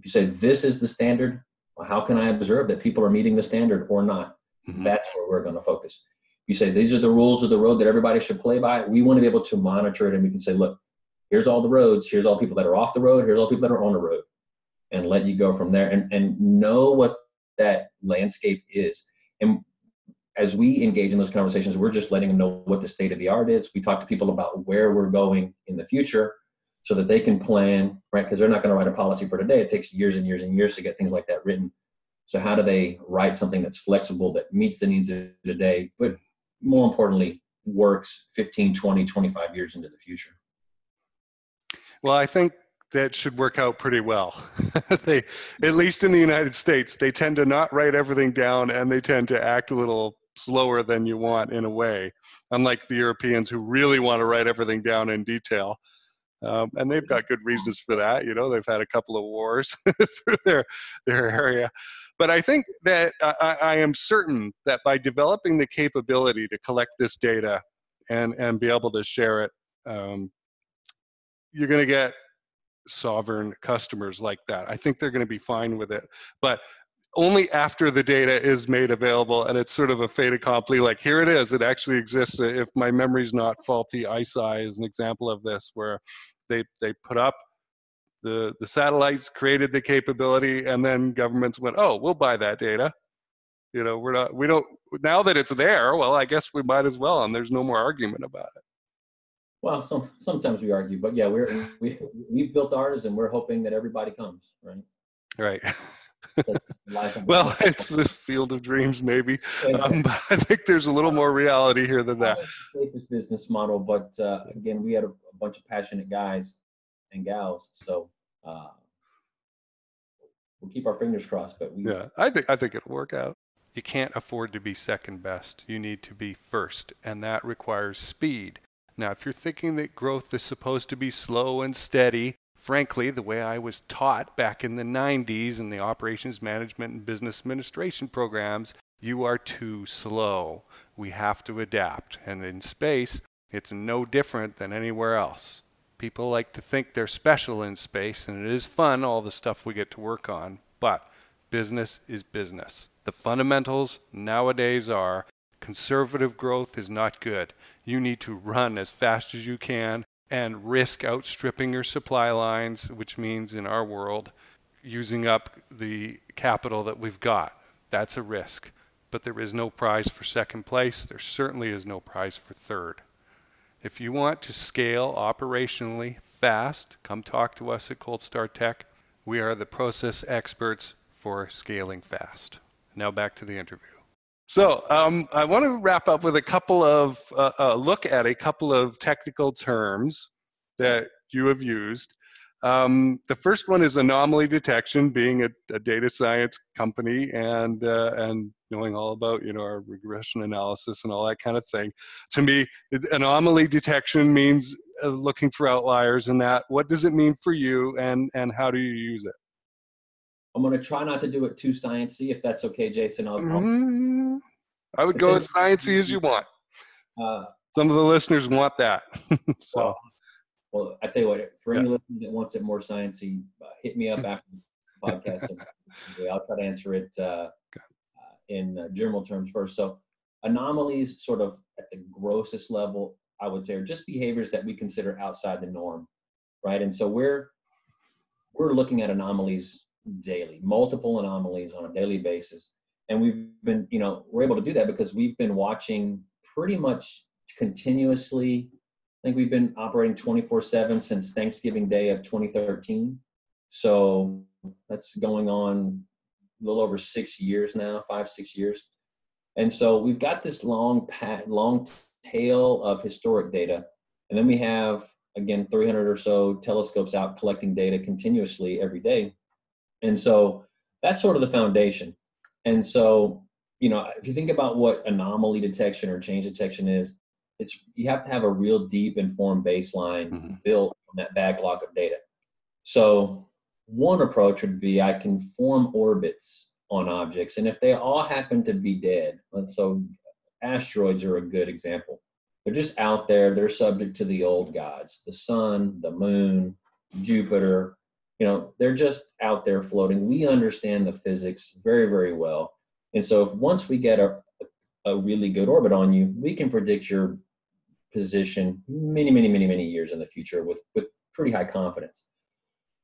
If you say this is the standard, well, how can I observe that people are meeting the standard or not? Mm-hmm. That's where we're going to focus. You say these are the rules of the road that everybody should play by. We want to be able to monitor it and we can say look here's all the roads here's all people that are off the road here's all people that are on the road and let you go from there and, and know what that landscape is. And as we engage in those conversations we're just letting them know what the state of the art is. We talk to people about where we're going in the future so that they can plan right because they're not going to write a policy for today it takes years and years and years to get things like that written so how do they write something that's flexible that meets the needs of today but more importantly, works 15, 20, 25 years into the future? Well, I think that should work out pretty well. <laughs> they, at least in the United States, they tend to not write everything down and they tend to act a little slower than you want in a way, unlike the Europeans who really want to write everything down in detail. Um, and they've got good reasons for that. You know, they've had a couple of wars <laughs> through their their area. But I think that I, I, am certain that by developing the capability to collect this data and and be able to share it, um, you're going to get sovereign customers like that. I think they're going to be fine with it. But only after the data is made available and it's sort of a fait accompli like here it is it actually exists. Uh, if my memory's not faulty ICEYE is an example of this where they they put up the the satellites created the capability and then governments went oh we'll buy that data. You know we're not we don't now that it's there well i guess we might as well and there's no more argument about it. Well some sometimes we argue but yeah we're we we've built ours and we're hoping that everybody comes right? Right <laughs> well, it's the field of dreams, maybe. Um, <laughs> but I think there's a little more reality here than that. This business model, but uh, again, we had a, a, bunch of passionate guys and gals, so uh, we'll keep our fingers crossed. But we, yeah, I think I think it'll work out. You can't afford to be second best. You need to be first, and that requires speed. Now, if you're thinking that growth is supposed to be slow and steady, frankly, the way I was taught back in the 90s in the operations management and business administration programs, you are too slow. We have to adapt. And in space, it's no different than anywhere else. People like to think they're special in space, and it is fun, all the stuff we get to work on, but business is business. The fundamentals nowadays are conservative growth is not good. You need to run as fast as you can and risk outstripping your supply lines, which means in our world, using up the capital that we've got. That's a risk. But there is no prize for second place. There certainly is no prize for third. If you want to scale operationally fast, come talk to us at Cold Star Tech. We are the process experts for scaling fast. Now back to the interview. So um, I want to wrap up with a couple of uh, uh, look at a couple of technical terms that you have used. Um, the first one is anomaly detection, being a, a data science company and uh, and knowing all about you know our regression analysis and all that kind of thing. To me, anomaly detection means uh, looking for outliers and that. What does it mean for you, and and how do you use it? I'm going to try not to do it too sciencey, if that's okay, Jason. I'll, mm-hmm. I would go as sciencey as you want. Uh, Some of the listeners want that. <laughs> so, well, well, I tell you what, for any listener that wants it more sciencey, uh, hit me up after the podcast. And, <laughs> I'll try to answer it uh, uh, in uh, general terms first. So, anomalies, sort of at the grossest level, I would say, are just behaviors that we consider outside the norm, right? And so we're we're looking at anomalies daily, multiple anomalies on a daily basis. And we've been, you know, we're able to do that because we've been watching pretty much continuously. I think we've been operating 24 7 since Thanksgiving Day of 2013. So that's going on a little over six years now, five, six years. And so we've got this long, long tail of historic data And then we have, again, 300 or so telescopes out collecting data continuously every day. And so that's sort of the foundation. And so, you know, if you think about what anomaly detection or change detection is, it's you have to have a real deep informed baseline mm-hmm. built on that backlog of data. So one approach would be I can form orbits on objects, and if they all happen to be dead, so asteroids are a good example. They're just out there. They're subject to the old gods, the sun, the moon, Jupiter. You know, they're just out there floating. We understand the physics very, very well. And so if once we get a, a really good orbit on you, we can predict your position many, many, many, many years in the future with, with pretty high confidence.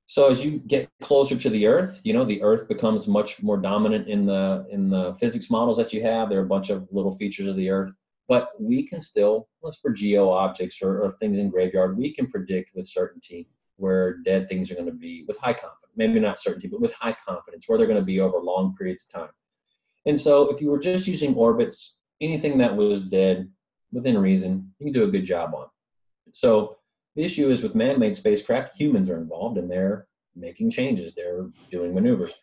So as you get closer to the Earth, you know the Earth becomes much more dominant in the in the physics models that you have. There are a bunch of little features of the Earth, but we can still, unless for geo objects or, or things in graveyard, we can predict with certainty where dead things are going to be with high confidence. Maybe not certainty, but with high confidence where they're going to be over long periods of time. And so, if you were just using orbits, anything that was dead within reason, you can do a good job on. So the issue is with man-made spacecraft, humans are involved and they're making changes. They're doing maneuvers.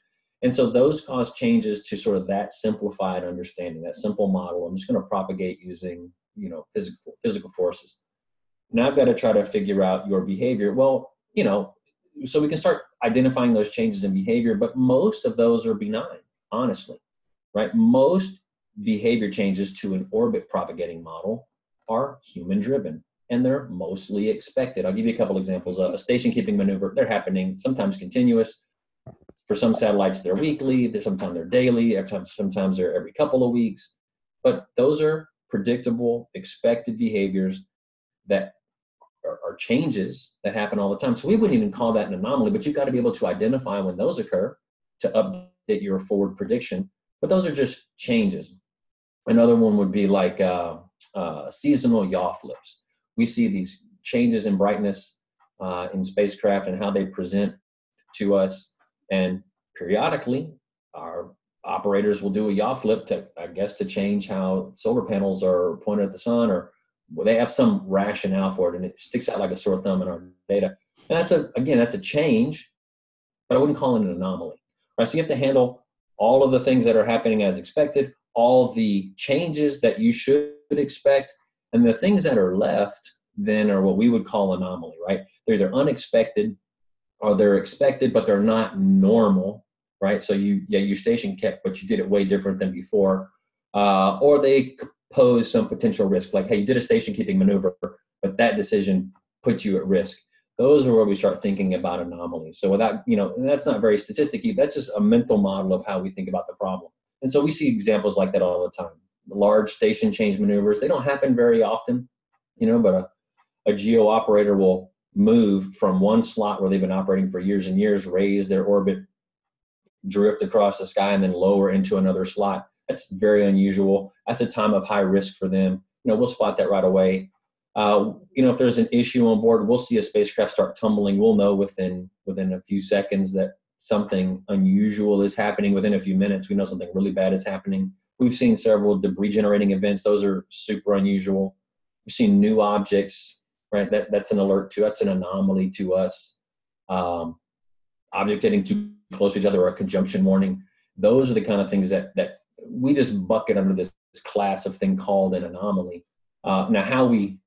And so those cause changes to sort of that simplified understanding, that simple model. I'm just going to propagate using, you know, physical physical forces. Now I've got to try to figure out your behavior. Well, you know, so we can start identifying those changes in behavior, but most of those are benign, honestly, right? Most behavior changes to an orbit propagating model are human driven and they're mostly expected. I'll give you a couple examples. a station keeping maneuver, they're happening sometimes continuous. For some satellites, they're weekly, they're, sometimes they're daily, sometimes they're every couple of weeks. But those are predictable, expected behaviors that are, are changes that happen all the time. So we wouldn't even call that an anomaly, but you've got to be able to identify when those occur to update your forward prediction. But those are just changes. Another one would be like uh, uh, seasonal yaw flips we see these changes in brightness uh, in spacecraft and how they present to us. And periodically, our operators will do a yaw flip to, I guess, to change how solar panels are pointed at the sun, or well, they have some rationale for it, and it sticks out like a sore thumb in our data. And that's a again, that's a change, but I wouldn't call it an anomaly. Right? So you have to handle all of the things that are happening as expected, all the changes that you should expect, and the things that are left then are what we would call anomaly, right? They're either unexpected or they're expected, but they're not normal, right? So you, yeah, your station kept, but you did it way different than before. Uh, or they pose some potential risk, like, hey, you did a station keeping maneuver, but that decision puts you at risk. Those are where we start thinking about anomalies. So without, you know, that's not very statisticky. That's just a mental model of how we think about the problem. And so we see examples like that all the time large station change maneuvers. They don't happen very often, you know, but a, a geo operator will move from one slot where they've been operating for years and years, raise their orbit, drift across the sky, and then lower into another slot. That's very unusual. That's a time of high risk for them. You know, we'll spot that right away. Uh, you know, if there's an issue on board, we'll see a spacecraft start tumbling. We'll know within within a few seconds that something unusual is happening. Within a few minutes, we know something really bad is happening. We've seen several debris generating events. Those are super unusual. We've seen new objects, right? That, that's an alert to, that's an anomaly to us. Um, objects getting too close to each other or a conjunction warning. Those are the kind of things that, that we just bucket under this, this class of thing called an anomaly. Uh, now, how we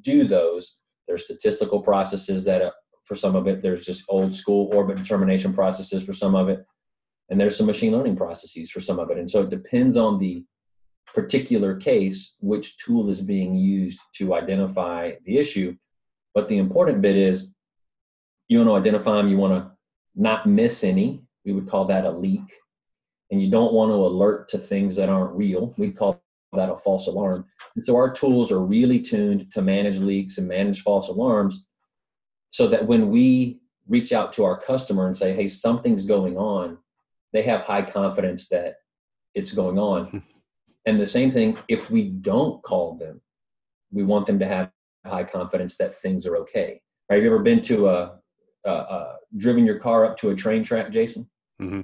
do those, there's statistical processes that uh, for some of it, there's just old school orbit determination processes for some of it and there's some machine learning processes for some of it. And so it depends on the particular case which tool is being used to identify the issue. But the important bit is you want to identify them you want to not miss any. We would call that a leak and you don't want to alert to things that aren't real we call that a false alarm and so our tools are really tuned to manage leaks and manage false alarms so that when we reach out to our customer and say hey something's going on they have high confidence that it's going on. <laughs> and the same thing, if we don't call them, we want them to have high confidence that things are okay. Right? Have you ever been to a, a, a driven your car up to a train track, Jason? Mm-hmm.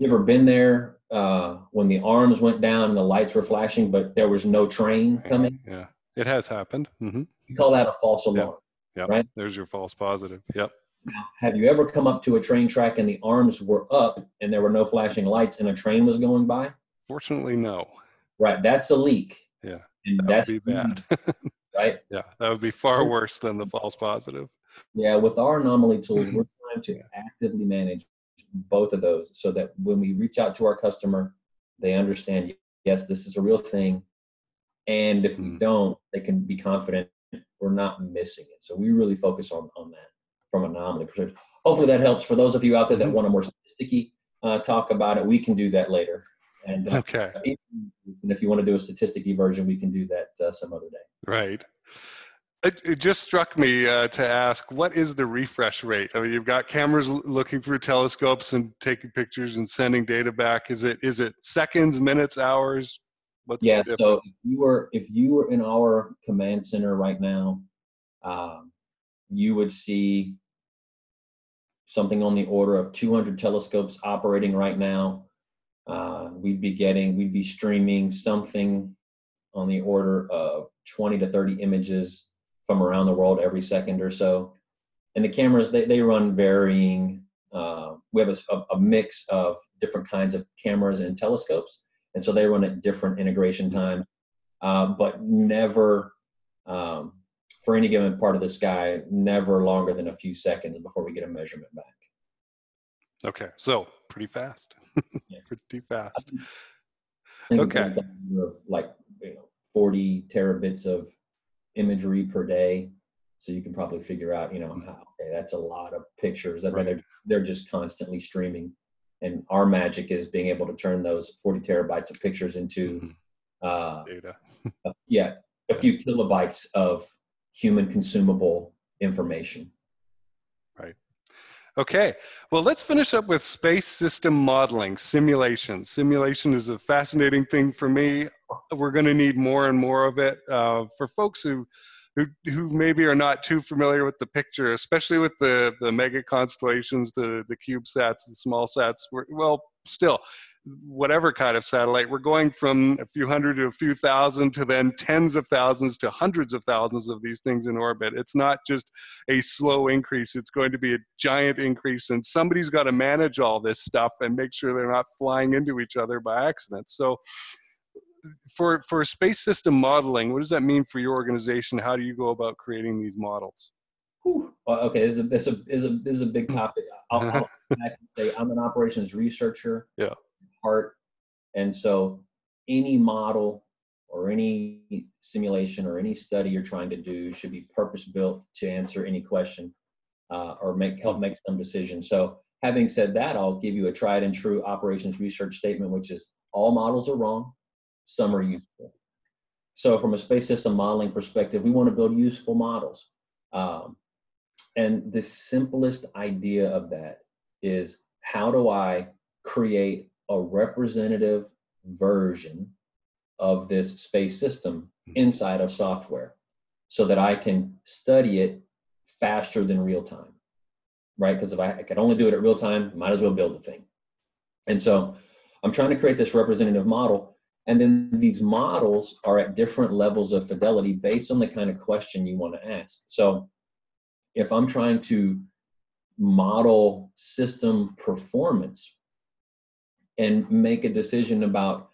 You ever been there uh, when the arms went down and the lights were flashing, but there was no train coming? Yeah. It has happened. Mm-hmm. We call that a false alarm. Yep. Right? There's your false positive. Yep. Now, have you ever come up to a train track and the arms were up and there were no flashing lights and a train was going by? Fortunately, no. Right. That's a leak. Yeah. And That that's would be bad. right. <laughs> yeah, that would be far worse than the false positive. Yeah. With our anomaly tools, we're trying to actively manage both of those so that when we reach out to our customer, they understand, yes, this is a real thing. And if we Mm. don't, they can be confident we're not missing it. So we really focus on, on that from a anomaly perspective. Hopefully that helps for those of you out there that Mhm. want a more sticky uh, talk about it. We can do that later. And uh, Okay. and if you want to do a statisticky version, we can do that uh, some other day. Right. It, it just struck me uh, to ask, what is the refresh rate? I mean, you've got cameras l- looking through telescopes and taking pictures and sending data back. Is it is it seconds, minutes, hours? What's yeah. So if you were if you were in our command center right now, um, you would see something on the order of 200 telescopes operating right now. Uh, we'd be getting we'd be streaming something on the order of 20 to 30 images from around the world every second or so. And the cameras they they run varying. Uh, we have a mix of different kinds of cameras and telescopes and so they run at different integration times, uh, but never um, for any given part of the sky, never longer than a few seconds before we get a measurement back. Okay, so pretty fast. Yeah. <laughs> pretty fast. Okay. we've got a number of like you know, 40 terabits of imagery per day. So you can probably figure out, you know, how, okay, that's a lot of pictures. I mean, Right. they're, they're just constantly streaming. And our magic is being able to turn those 40 terabytes of pictures into Mhm. uh, Data. <laughs> yeah, a few kilobytes of human consumable information. Okay, well, let's finish up with space system modeling, simulation. Simulation is a fascinating thing for me. We're going to need more and more of it uh, for folks who, who who maybe are not too familiar with the picture, especially with the the mega constellations, the the CubeSats, the small sats. Well, still, whatever kind of satellite, we're going from a few hundred to a few thousand to then tens of thousands to hundreds of thousands of these things in orbit. It's not just a slow increase. It's going to be a giant increase, and somebody's got to manage all this stuff and make sure they're not flying into each other by accident. So, for for space system modeling, what does that mean for your organization? How do you go about creating these models? Whew. Well, okay, this is a this is a this is a, this is a big topic. I'll, I'll <laughs> come back and say I'm an operations researcher. Yeah. Heart, and so any model or any simulation or any study you're trying to do should be purpose built to answer any question uh, or make help make some decision. So, having said that, I'll give you a tried and true operations research statement, which is all models are wrong, some are useful. So, from a space system modeling perspective, we want to build useful models. Um, and the simplest idea of that is how do I create a representative version of this space system inside of software so that I can study it faster than real time, right? Because if I, I could only do it at real time, might as well build the thing. And so I'm trying to create this representative model. And then these models are at different levels of fidelity based on the kind of question you want to ask. So if I'm trying to model system performance and make a decision about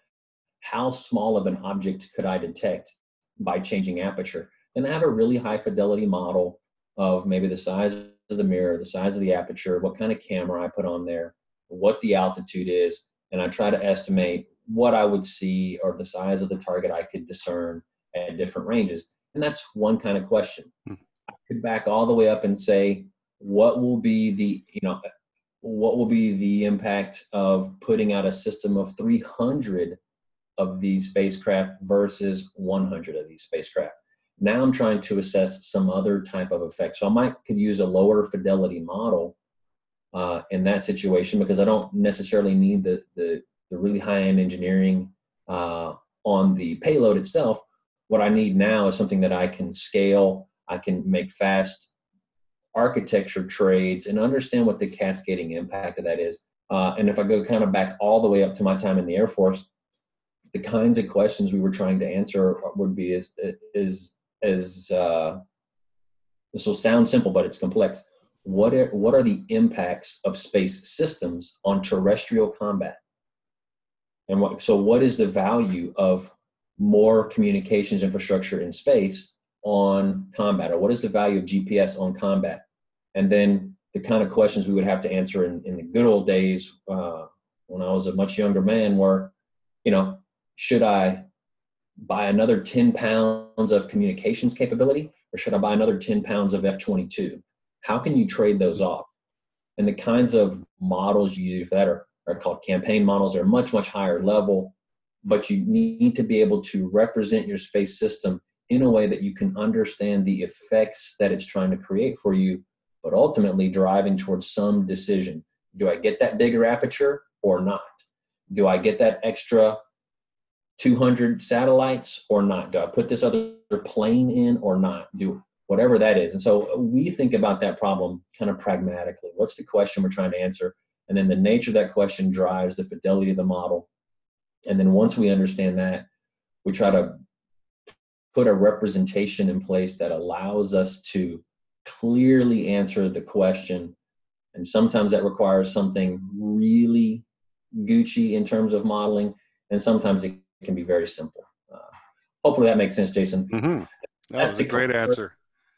how small of an object could I detect by changing aperture, then I have a really high fidelity model of maybe the size of the mirror, the size of the aperture, what kind of camera I put on there, what the altitude is, and I try to estimate what I would see or the size of the target I could discern at different ranges. And that's one kind of question. Hmm. I could back all the way up and say, what will be the, you know, what will be the impact of putting out a system of 300 of these spacecraft versus 100 of these spacecraft? Now I'm trying to assess some other type of effect. So I might could use a lower fidelity model uh, in that situation because I don't necessarily need the the, the really high end engineering uh, on the payload itself. What I need now is something that I can scale. I can make fast architecture trades and understand what the cascading impact of that is. Uh, and if I go kind of back all the way up to my time in the Air Force, the kinds of questions we were trying to answer would be is is as uh, this will sound simple, but it's complex. What are, what are the impacts of space systems on terrestrial combat? And what, so, what is the value of more communications infrastructure in space on combat, or what is the value of GPS on combat? And then the kind of questions we would have to answer in, in the good old days uh, when I was a much younger man were, you know, should I buy another 10 pounds of communications capability or should I buy another 10 pounds of F 22? How can you trade those off? And the kinds of models you use that are, are called campaign models. They're much, much higher level, but you need to be able to represent your space system in a way that you can understand the effects that it's trying to create for you, but ultimately driving towards some decision. Do I get that bigger aperture or not? Do I get that extra 200 satellites or not? Do I put this other plane in or not? Do whatever that is. And so we think about that problem kind of pragmatically. What's the question we're trying to answer? And then the nature of that question drives the fidelity of the model. And then once we understand that, we try to put a representation in place that allows us to clearly answer the question. And sometimes that requires something really Gucci in terms of modeling, and sometimes it can be very simple. Uh, hopefully that makes sense, Jason. Mm-hmm. That That's the great answer.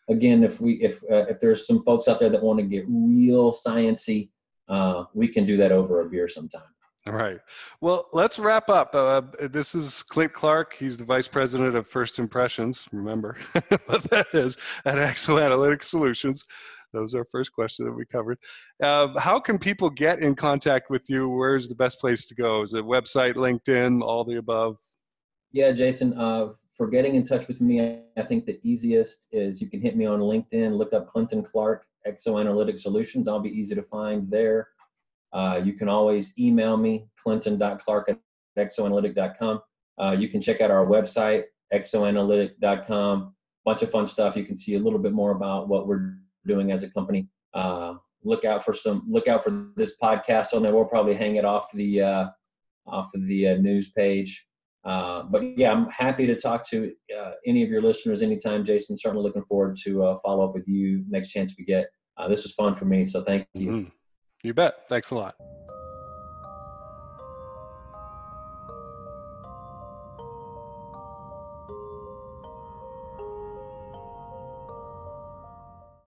Again, if we if uh, if there's some folks out there that want to get real sciency, uh, we can do that over a beer sometime. All right. Well, let's wrap up. Uh, this is Clint Clark. He's the vice president of First Impressions. Remember <laughs> what that is at ExoAnalytic Solutions. That was our first question that we covered. Uh, how can people get in contact with you? Where's the best place to go? Is it website, LinkedIn, all the above? Yeah, Jason. Uh, for getting in touch with me, I think the easiest is you can hit me on LinkedIn. Look up Clinton Clark ExoAnalytic Solutions. I'll be easy to find there. Uh, you can always email me, clinton.clark at exoanalytic.com. Uh, you can check out our website, exoanalytic.com. Bunch of fun stuff. You can see a little bit more about what we're doing as a company. Uh, look out for some. Look out for this podcast on there. We'll probably hang it off the uh, off of the uh, news page. Uh, but yeah, I'm happy to talk to uh, any of your listeners anytime, Jason. Certainly looking forward to uh, follow up with you next chance we get. Uh, this was fun for me, so thank you. Mm-hmm. You bet. Thanks a lot.